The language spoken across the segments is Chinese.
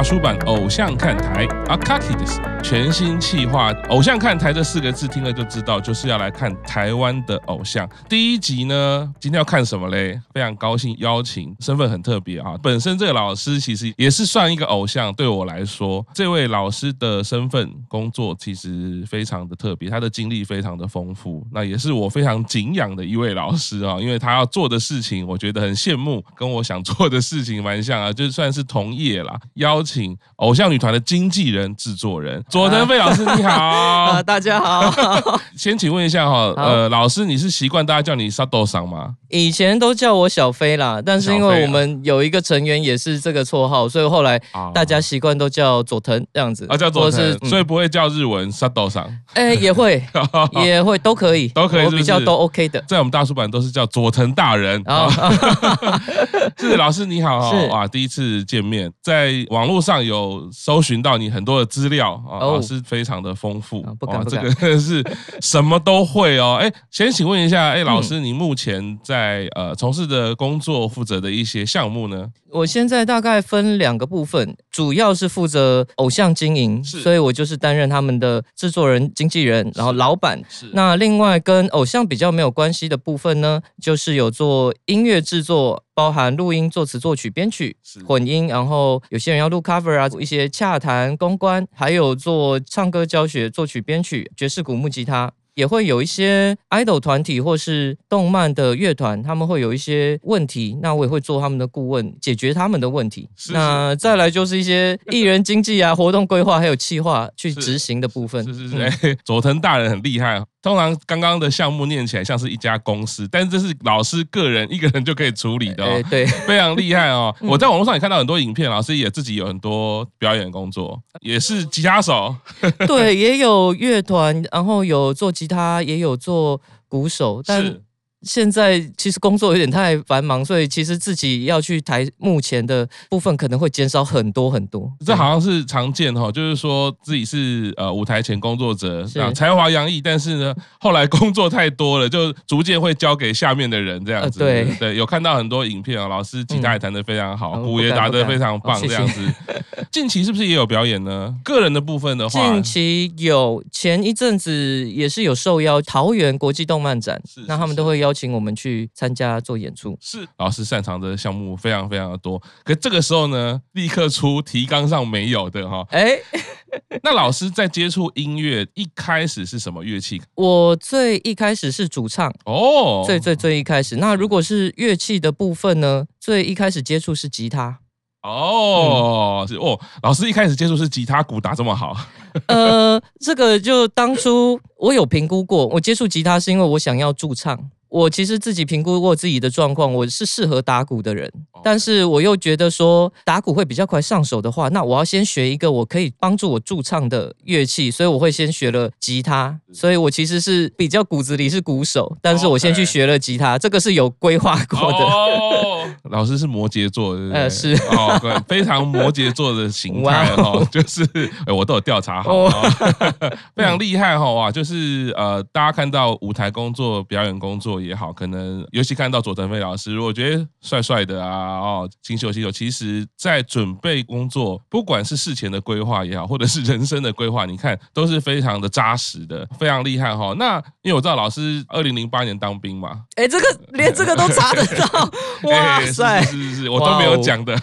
大叔版偶像看台阿卡奇的全新企划。偶像看台这四个字听了就知道，就是要来看台湾的偶像。第一集呢，今天要看什么嘞？非常高兴邀请，身份很特别啊。本身这个老师其实也是算一个偶像，对我来说，这位老师的身份工作其实非常的特别，他的经历非常的丰富，那也是我非常敬仰的一位老师啊，因为他要做的事情，我觉得很羡慕，跟我想做的事情蛮像啊，就算是同业啦。邀请偶像女团的经纪人、制作人佐藤飞老师，你好，啊，大家好。先请问一下哈，呃，老师，你是习惯大家叫你 Sato 桑吗？以前都叫我小飞啦，但是因为我们有一个成员也是这个绰号，所以后来大家习惯都叫佐藤这样子啊，叫佐藤，所以不会叫日文 Sato 桑。哎，也会，也会，都可以，都可以，比较都 OK 的。在我们大叔版都是叫佐藤大人啊。是老师你好，是哇，第一次见面，在网络上有搜寻到你很多的资料啊，老师非常的丰富，不敢 不敢，这个是什么都会哦。哎，先请问一下，哎，老师，你目前在呃从事的工作负责的一些项目呢？我现在大概分两个部分，主要是负责偶像经营，是所以我就是担任他们的制作人、经纪人，然后老板。是那另外跟偶像比较没有关系的部分呢，就是有做音乐制作，包含录音、作词、作曲、编曲、混音，然后有些人要录 cover 啊，一些洽谈、公关，还有做唱歌教学、作曲编曲、爵士鼓、木吉他。也会有一些 idol 团体或是动漫的乐团，他们会有一些问题，那我也会做他们的顾问，解决他们的问题。是是那再来就是一些 艺人经纪啊、活动规划还有企划去执行的部分。是是是，哎、嗯，佐藤大人很厉害。通常刚刚的项目念起来像是一家公司，但是这是老师个人一个人就可以处理的哦，欸、对，非常厉害哦。我在网络上也看到很多影片，老师也自己有很多表演工作，也是吉他手，对，也有乐团，然后有做吉他，也有做鼓手，但。现在其实工作有点太繁忙，所以其实自己要去台目前的部分可能会减少很多很多。这好像是常见哈，就是说自己是呃舞台前工作者，是才华洋溢，但是呢后来工作太多了，就逐渐会交给下面的人这样子。对对，有看到很多影片啊，老师吉他也弹得非常好，鼓也打得非常棒这样子。近期是不是也有表演呢？个人的部分的话，近期有，前一阵子也是有受邀桃园国际动漫展，是那他们都会邀。邀请我们去参加做演出，是老师擅长的项目非常非常的多。可这个时候呢，立刻出提纲上没有的哈。哎，那老师在接触音乐一开始是什么乐器？我最一开始是主唱哦，最最最一开始。那如果是乐器的部分呢？最一开始接触是吉他哦，是哦。老师一开始接触是吉他，鼓打这么好？呃，这个就当初我有评估过，我接触吉他是因为我想要驻唱。我其实自己评估过自己的状况，我是适合打鼓的人，但是我又觉得说打鼓会比较快上手的话，那我要先学一个我可以帮助我驻唱的乐器，所以我会先学了吉他，所以我其实是比较骨子里是鼓手，但是我先去学了吉他，这个是有规划过的。哦，老师是摩羯座，对不对？呃，是哦，对，非常摩羯座的形态哈，哦，就是我都有调查好，哦，非常厉害哈哇，就是呃，大家看到舞台工作、表演工作。也好，可能尤其看到佐藤飞老师，如果觉得帅帅的啊，哦，清秀清秀，其实在准备工作，不管是事前的规划也好，或者是人生的规划，你看都是非常的扎实的，非常厉害哈。那因为我知道老师 二零零八年当兵嘛，哎，这个连这个都查得到，哇 塞，是是是，我都没有讲的。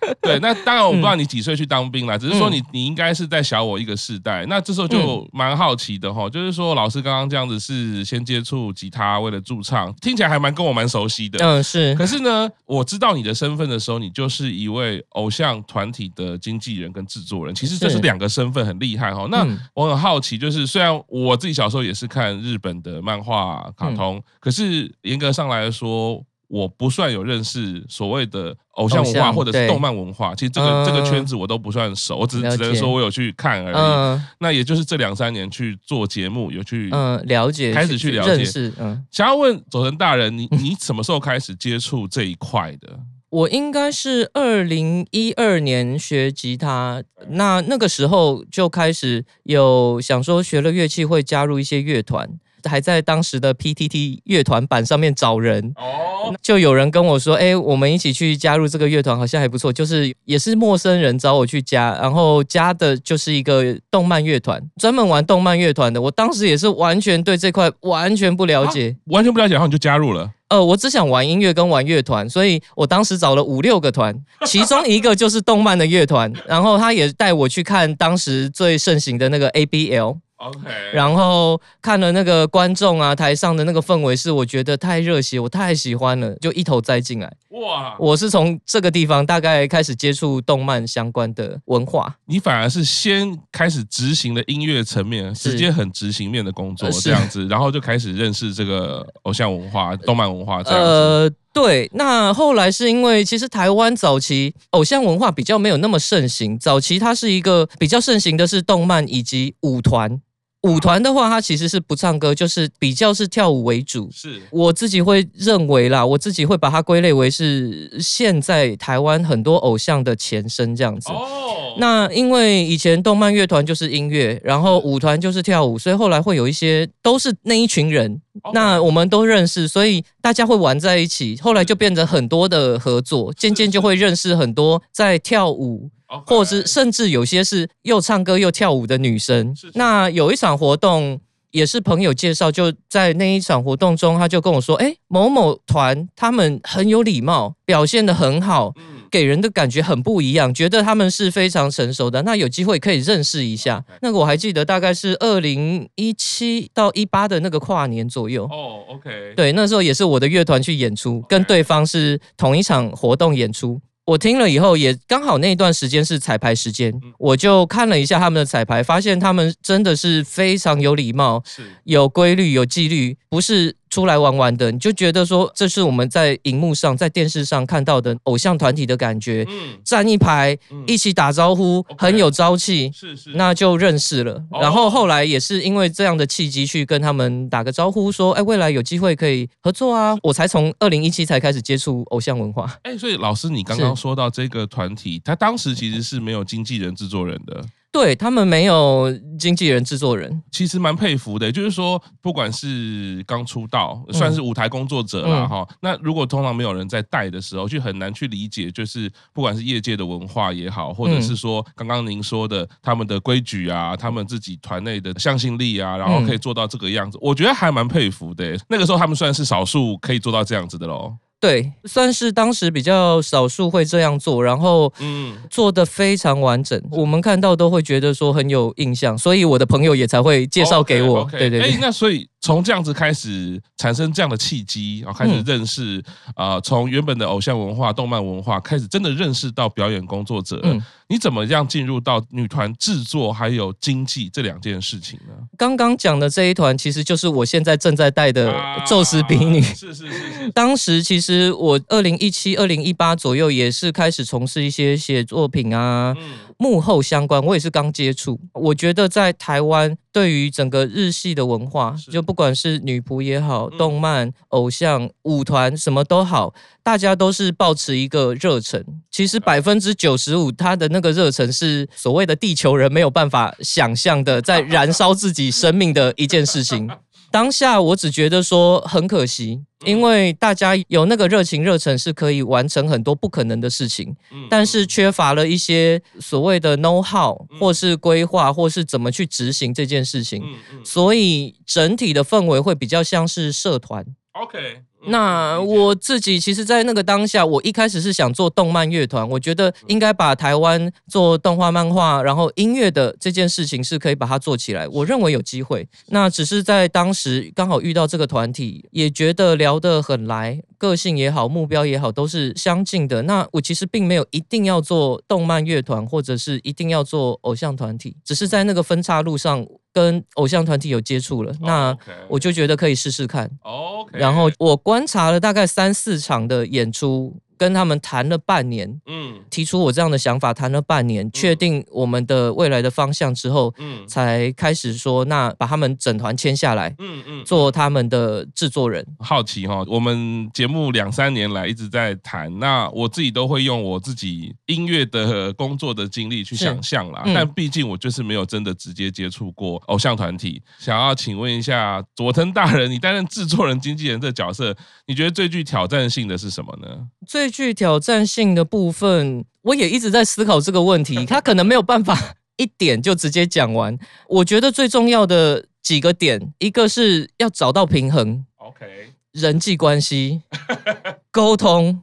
对，那当然我不知道你几岁去当兵啦，只是说你你应该是在小我一个世代。那这时候就蛮好奇的哈，就是说老师刚刚这样子是先接触吉他，为了驻唱，听起来还蛮跟我蛮熟悉的。嗯，是。可是呢，我知道你的身份的时候，你就是一位偶像团体的经纪人跟制作人，其实这是两个身份，很厉害哈。那我很好奇，就是虽然我自己小时候也是看日本的漫画、卡通，可是严格上来说。我不算有认识所谓的偶像文化或者是动漫文化，其实这个、嗯、这个圈子我都不算熟，我只只能说我有去看而已。嗯、那也就是这两三年去做节目，有去嗯了解，开始去了解。嗯，想要问佐藤大人，你你什么时候开始接触这一块的？我应该是二零一二年学吉他，那那个时候就开始有想说学了乐器会加入一些乐团。还在当时的 PTT 乐团版上面找人，哦，就有人跟我说，哎，我们一起去加入这个乐团，好像还不错。就是也是陌生人找我去加，然后加的就是一个动漫乐团，专门玩动漫乐团的。我当时也是完全对这块完全不了解，啊、完全不了解，然后你就加入了。呃，我只想玩音乐跟玩乐团，所以我当时找了五六个团，其中一个就是动漫的乐团，然后他也带我去看当时最盛行的那个 ABL。OK，然后看了那个观众啊，台上的那个氛围是我觉得太热血，我太喜欢了，就一头栽进来。哇！我是从这个地方大概开始接触动漫相关的文化。你反而是先开始执行的音乐层面，直接很执行面的工作这样子，然后就开始认识这个偶像文化、动漫文化这样子。呃，对。那后来是因为其实台湾早期偶像文化比较没有那么盛行，早期它是一个比较盛行的是动漫以及舞团。舞团的话，它其实是不唱歌，就是比较是跳舞为主。是我自己会认为啦，我自己会把它归类为是现在台湾很多偶像的前身这样子。哦，那因为以前动漫乐团就是音乐，然后舞团就是跳舞，所以后来会有一些都是那一群人，那我们都认识，所以大家会玩在一起。后来就变成很多的合作，渐渐就会认识很多在跳舞。或者是甚至有些是又唱歌又跳舞的女生。那有一场活动也是朋友介绍，就在那一场活动中，他就跟我说：“哎，某某团他们很有礼貌，表现的很好，给人的感觉很不一样，觉得他们是非常成熟的。那有机会可以认识一下。那个我还记得，大概是二零一七到一八的那个跨年左右。哦，OK，对，那时候也是我的乐团去演出，跟对方是同一场活动演出。”我听了以后，也刚好那段时间是彩排时间，我就看了一下他们的彩排，发现他们真的是非常有礼貌，有规律、有纪律，不是。出来玩玩的，你就觉得说，这是我们在荧幕上、在电视上看到的偶像团体的感觉。嗯，站一排，嗯、一起打招呼，嗯、很有朝气。是是，那就认识了。哦、然后后来也是因为这样的契机，去跟他们打个招呼，说，哎，未来有机会可以合作啊。我才从二零一七才开始接触偶像文化。哎，所以老师，你刚刚说到这个团体，他当时其实是没有经纪人、制作人的。对，他们没有经纪人、制作人，其实蛮佩服的。就是说，不管是刚出道，算是舞台工作者了哈。嗯、那如果通常没有人在带的时候，就很难去理解，就是不管是业界的文化也好，或者是说刚刚您说的他们的规矩啊，他们自己团内的向心力啊，然后可以做到这个样子，我觉得还蛮佩服的。那个时候他们算是少数可以做到这样子的喽。对，算是当时比较少数会这样做，然后嗯，做的非常完整，我们看到都会觉得说很有印象，所以我的朋友也才会介绍给我。Okay, okay. 对对对，那所以。从这样子开始产生这样的契机，然后开始认识啊，从、嗯呃、原本的偶像文化、动漫文化开始，真的认识到表演工作者。嗯，你怎么样进入到女团制作还有经济这两件事情呢？刚刚讲的这一团，其实就是我现在正在带的宙斯比女。啊、是是是是。当时其实我二零一七、二零一八左右也是开始从事一些写作品啊。嗯幕后相关，我也是刚接触。我觉得在台湾，对于整个日系的文化，就不管是女仆也好，动漫、偶像、舞团，什么都好，大家都是抱持一个热忱。其实百分之九十五，他的那个热忱是所谓的地球人没有办法想象的，在燃烧自己生命的一件事情。当下我只觉得说很可惜，因为大家有那个热情热忱是可以完成很多不可能的事情，但是缺乏了一些所谓的 know how 或是规划，或是怎么去执行这件事情，所以整体的氛围会比较像是社团。OK。那我自己其实，在那个当下，我一开始是想做动漫乐团，我觉得应该把台湾做动画、漫画，然后音乐的这件事情是可以把它做起来。我认为有机会，那只是在当时刚好遇到这个团体，也觉得聊得很来，个性也好，目标也好，都是相近的。那我其实并没有一定要做动漫乐团，或者是一定要做偶像团体，只是在那个分岔路上。跟偶像团体有接触了，那我就觉得可以试试看。OK，然后我观察了大概三四场的演出，跟他们谈了半年，嗯，提出我这样的想法，谈了半年，确定我们的未来的方向之后，嗯，才开始说，那把他们整团签下来，嗯嗯，做他们的制作人。好奇哈，我们节目两三年来一直在谈，那我自己都会用我自己音乐的工作的经历去想象啦，但毕竟我就是没有真的直接接触过偶像团体，想要请问一下佐藤大人，你担任制作人、经纪人这角色，你觉得最具挑战性的是什么呢？最具挑战性的部分，我也一直在思考这个问题。他可能没有办法一点就直接讲完。我觉得最重要的几个点，一个是要找到平衡，OK，人际关系、沟通。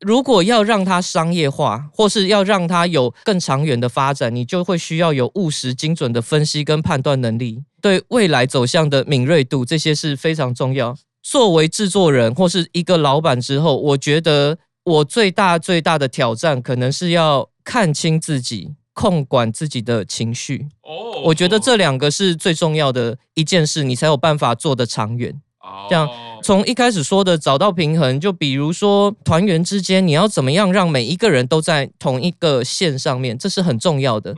如果要让它商业化，或是要让它有更长远的发展，你就会需要有务实、精准的分析跟判断能力，对未来走向的敏锐度，这些是非常重要。作为制作人或是一个老板之后，我觉得我最大最大的挑战，可能是要看清自己，控管自己的情绪。哦，我觉得这两个是最重要的一件事，你才有办法做得长远。这样从一开始说的找到平衡，就比如说团员之间，你要怎么样让每一个人都在同一个线上面，这是很重要的。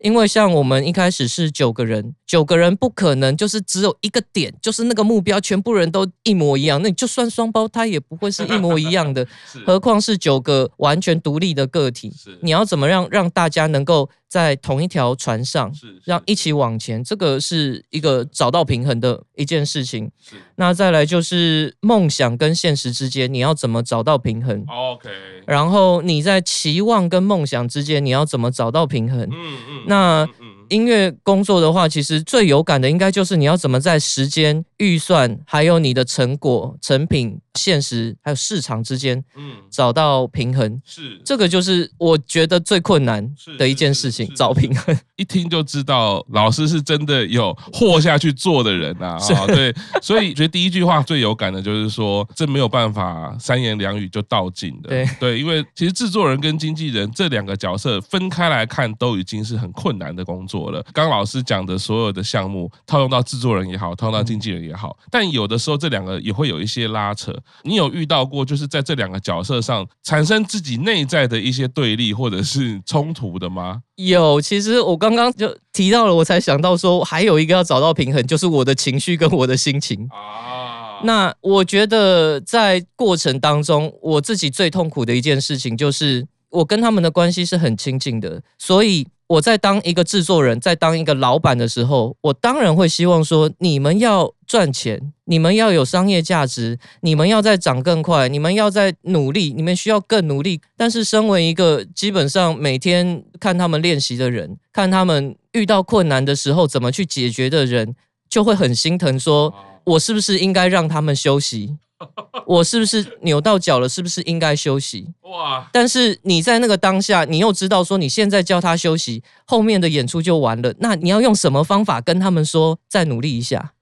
因为像我们一开始是九个人，九个人不可能就是只有一个点，就是那个目标，全部人都一模一样。那你就算双胞胎也不会是一模一样的，何况是九个完全独立的个体。你要怎么让让大家能够在同一条船上，让一起往前？这个是一个找到平衡的一件事情。那再来就是梦想跟现实之间，你要怎么找到平衡？OK。然后你在期望跟梦想之间，你要怎么找到平衡？嗯嗯。那音乐工作的话，其实最有感的应该就是你要怎么在时间、预算，还有你的成果、成品。现实还有市场之间，嗯，找到平衡。是。这个，就是我觉得最困难的一件事情，找平衡。一听就知道老师是真的有活下去做的人啊，啊，对，所以觉得第一句话最有感的就是说，这没有办法三言两语就道尽的，对。对，因为其实制作人跟经纪人这两个角色分开来看，都已经是很困难的工作了。刚老师讲的所有的项目，套用到制作人也好，套用到经纪人也好，但有的时候这两个也会有一些拉扯。你有遇到过，就是在这两个角色上产生自己内在的一些对立或者是冲突的吗？有，其实我刚刚就提到了，我才想到说，还有一个要找到平衡，就是我的情绪跟我的心情啊。那我觉得在过程当中，我自己最痛苦的一件事情，就是我跟他们的关系是很亲近的，所以。我在当一个制作人，在当一个老板的时候，我当然会希望说，你们要赚钱，你们要有商业价值，你们要再涨更快，你们要再努力，你们需要更努力。但是，身为一个基本上每天看他们练习的人，看他们遇到困难的时候怎么去解决的人，就会很心疼，说我是不是应该让他们休息？我是不是扭到脚了？是不是应该休息？哇！但是你在那个当下，你又知道说你现在叫他休息，后面的演出就完了。那你要用什么方法跟他们说再努力一下？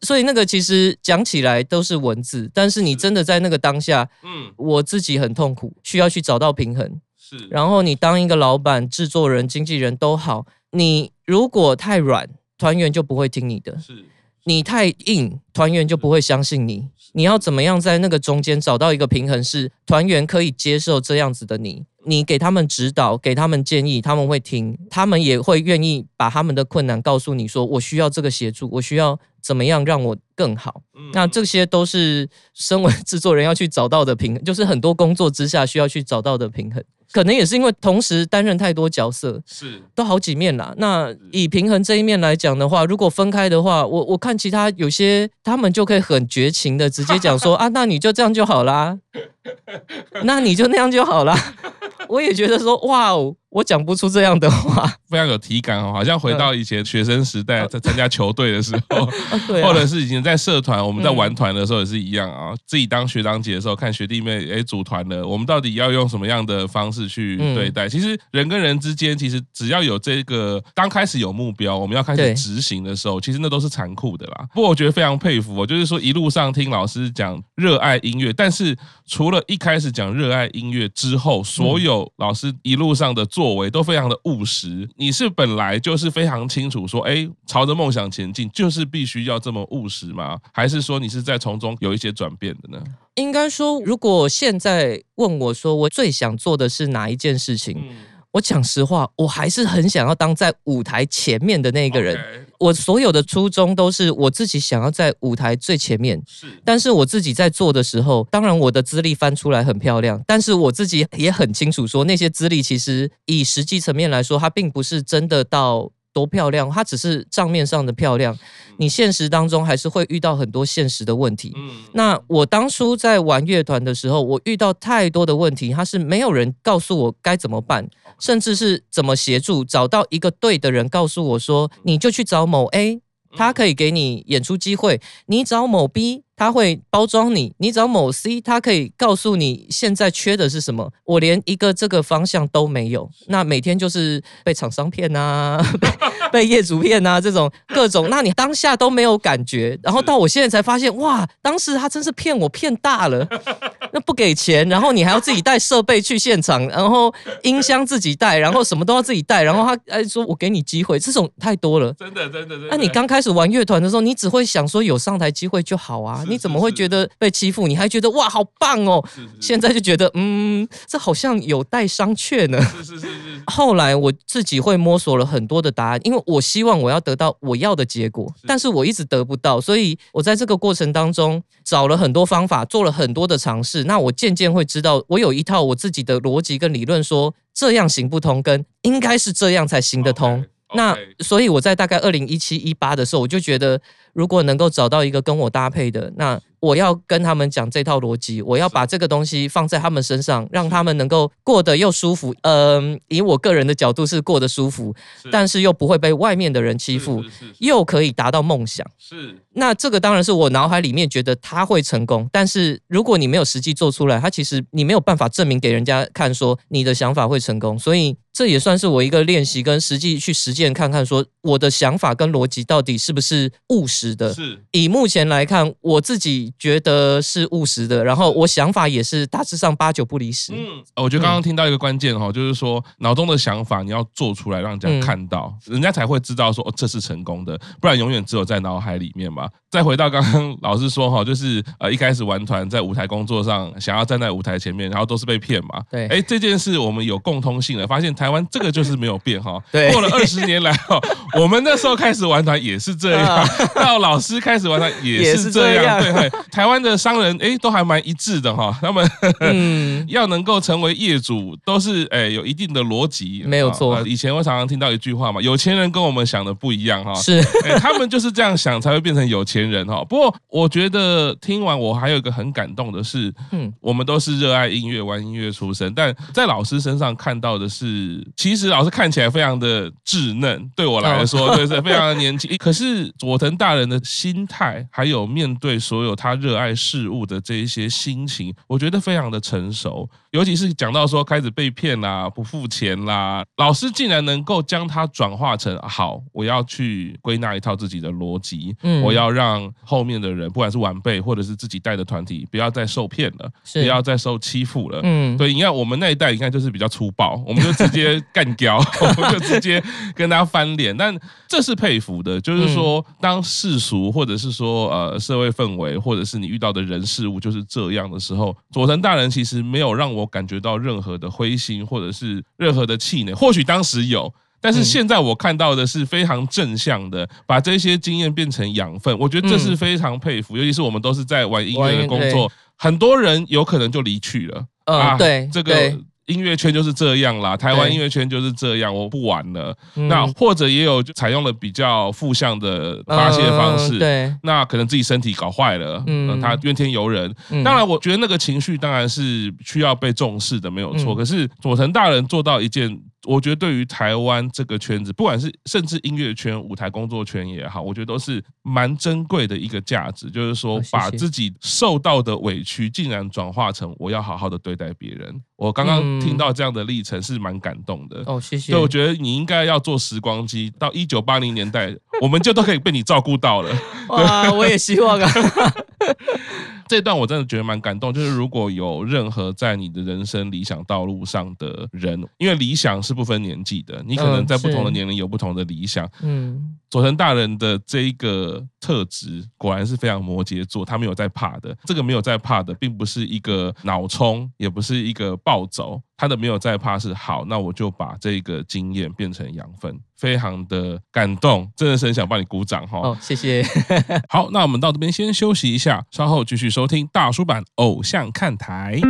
所以那个其实讲起来都是文字，但是你真的在那个当下，嗯，我自己很痛苦，需要去找到平衡。是。然后你当一个老板、制作人、经纪人都好，你如果太软，团员就不会听你的。是。你太硬，团员就不会相信你。你要怎么样在那个中间找到一个平衡，是团员可以接受这样子的你，你给他们指导，给他们建议，他们会听，他们也会愿意把他们的困难告诉你说，我需要这个协助，我需要怎么样让我更好。那这些都是身为制作人要去找到的平衡，就是很多工作之下需要去找到的平衡。可能也是因为同时担任太多角色，是都好几面啦。那以平衡这一面来讲的话，如果分开的话，我我看其他有些他们就可以很绝情的直接讲说 啊，那你就这样就好啦，那你就那样就好啦。我也觉得说哇哦。我讲不出这样的话，非常有体感哦，好像回到以前学生时代，在参加球队的时候，或者是以前在社团，我们在玩团的时候也是一样啊。自己当学长姐的时候，看学弟妹哎组团了，我们到底要用什么样的方式去对待？其实人跟人之间，其实只要有这个刚开始有目标，我们要开始执行的时候，其实那都是残酷的啦。不过我觉得非常佩服，就是说一路上听老师讲热爱音乐，但是除了一开始讲热爱音乐之后，所有老师一路上的。作为都非常的务实。你是本来就是非常清楚说，哎，朝着梦想前进，就是必须要这么务实吗？还是说你是在从中有一些转变的呢？应该说，如果现在问我说，我最想做的是哪一件事情？嗯我讲实话，我还是很想要当在舞台前面的那个人。Okay. 我所有的初衷都是我自己想要在舞台最前面。是，但是我自己在做的时候，当然我的资历翻出来很漂亮，但是我自己也很清楚说，那些资历其实以实际层面来说，它并不是真的到。多漂亮，它只是账面上的漂亮，你现实当中还是会遇到很多现实的问题。那我当初在玩乐团的时候，我遇到太多的问题，他是没有人告诉我该怎么办，甚至是怎么协助找到一个对的人，告诉我说，你就去找某 A，他可以给你演出机会，你找某 B。他会包装你，你找某 C，他可以告诉你现在缺的是什么。我连一个这个方向都没有，那每天就是被厂商骗啊，被被业主骗啊，这种各种，那你当下都没有感觉，然后到我现在才发现，哇，当时他真是骗我骗大了，那不给钱，然后你还要自己带设备去现场，然后音箱自己带，然后什么都要自己带，然后他哎说我给你机会，这种太多了，真的真的真的。那你刚开始玩乐团的时候，你只会想说有上台机会就好啊。你怎么会觉得被欺负？你还觉得哇，好棒哦！是是是，现在就觉得嗯，这好像有待商榷呢。是是是是。后来我自己会摸索了很多的答案，因为我希望我要得到我要的结果，但是我一直得不到，所以我在这个过程当中找了很多方法，做了很多的尝试。那我渐渐会知道，我有一套我自己的逻辑跟理论，说这样行不通，跟应该是这样才行得通。Okay. 那所以我在大概二零一七一八的时候，我就觉得。如果能够找到一个跟我搭配的，那我要跟他们讲这套逻辑，我要把这个东西放在他们身上，让他们能够过得又舒服。嗯，以我个人的角度是过得舒服，但是又不会被外面的人欺负，又可以达到梦想。是，那这个当然是我脑海里面觉得他会成功，但是如果你没有实际做出来，他其实你没有办法证明给人家看说你的想法会成功。所以这也算是我一个练习跟实际去实践看看，说我的想法跟逻辑到底是不是务实。的是以目前来看，我自己觉得是务实的，然后我想法也是大致上八九不离十。嗯，我觉得刚刚听到一个关键哈，就是说脑中的想法你要做出来，让人家看到，嗯、人家才会知道说哦，这是成功的，不然永远只有在脑海里面嘛。再回到刚刚 老师说哈，就是呃一开始玩团在舞台工作上，想要站在舞台前面，然后都是被骗嘛。对，哎，这件事我们有共通性了，发现台湾这个就是没有变哈。对，过了二十年来哈，我们那时候开始玩团也是这样，到老师开始玩团也是这样。对对，台湾的商人哎都还蛮一致的哈，他们嗯要能够成为业主都是哎有一定的逻辑，没有错。以前我常常听到一句话嘛，有钱人跟我们想的不一样哈，是，他们就是这样想才会变成有钱。前人哈，不过我觉得听完我还有一个很感动的是，嗯，我们都是热爱音乐、玩音乐出身，但在老师身上看到的是，其实老师看起来非常的稚嫩，对我来说，对，是非常的年轻。可是佐藤大人的心态，还有面对所有他热爱事物的这一些心情，我觉得非常的成熟。尤其是讲到说开始被骗啦、不付钱啦，老师竟然能够将它转化成好，我要去归纳一套自己的逻辑，嗯，我要让。让后面的人，不管是晚辈或者是自己带的团体，不要再受骗了，不要再受欺负了。嗯，对，你看我们那一代，你看就是比较粗暴，我们就直接干掉，我们就直接跟大家翻脸。但这是佩服的，就是说，当世俗或者是说呃社会氛围，或者是你遇到的人事物就是这样的时候，佐藤大人其实没有让我感觉到任何的灰心，或者是任何的气馁。或许当时有。但是现在我看到的是非常正向的，把这些经验变成养分，我觉得这是非常佩服。尤其是我们都是在玩音乐的工作，很多人有可能就离去了。啊，对，这个音乐圈就是这样啦，台湾音乐圈就是这样，我不玩了。那或者也有采用了比较负向的发泄方式，对，那可能自己身体搞坏了，嗯，他怨天尤人。当然，我觉得那个情绪当然是需要被重视的，没有错。可是佐藤大人做到一件。我觉得对于台湾这个圈子，不管是甚至音乐圈、舞台工作圈也好，我觉得都是蛮珍贵的一个价值。就是说，把自己受到的委屈，竟然转化成我要好好的对待别人。我刚刚听到这样的历程是蛮感动的。哦，谢谢。所以我觉得你应该要做时光机，到一九八零年代，我们就都可以被你照顾到了。哇，我也希望啊。这段我真的觉得蛮感动，就是如果有任何在你的人生理想道路上的人，因为理想是不分年纪的，你可能在不同的年龄有不同的理想。嗯，佐藤大人的这一个特质果然是非常摩羯座，他没有在怕的。这个没有在怕的，并不是一个脑冲，也不是一个暴走。他的没有在怕是好，那我就把这个经验变成养分，非常的感动，真的是很想帮你鼓掌哈。哦，谢谢。好，那我们到这边先休息一下，稍后继续收听大叔版偶像看台。